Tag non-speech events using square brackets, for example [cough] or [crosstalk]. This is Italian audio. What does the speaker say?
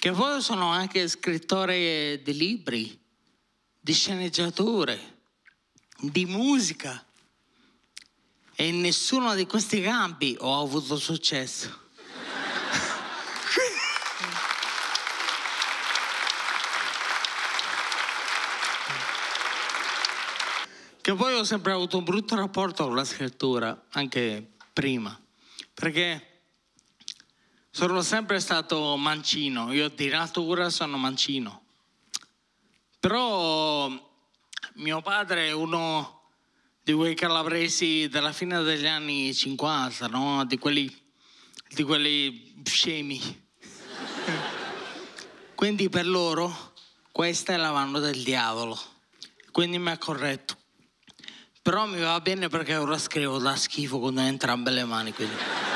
che poi sono anche scrittore di libri, di sceneggiature, di musica. E in nessuno di questi campi ho avuto successo. che poi ho sempre avuto un brutto rapporto con la scrittura, anche prima, perché sono sempre stato mancino, io di natura sono mancino. Però mio padre è uno di quei calabresi della fine degli anni 50, no? di, quelli, di quelli scemi. [laughs] Quindi per loro questa è la mano del diavolo. Quindi mi ha corretto. Però mi va bene perché ora scrivo da schifo con entrambe le mani. Quindi.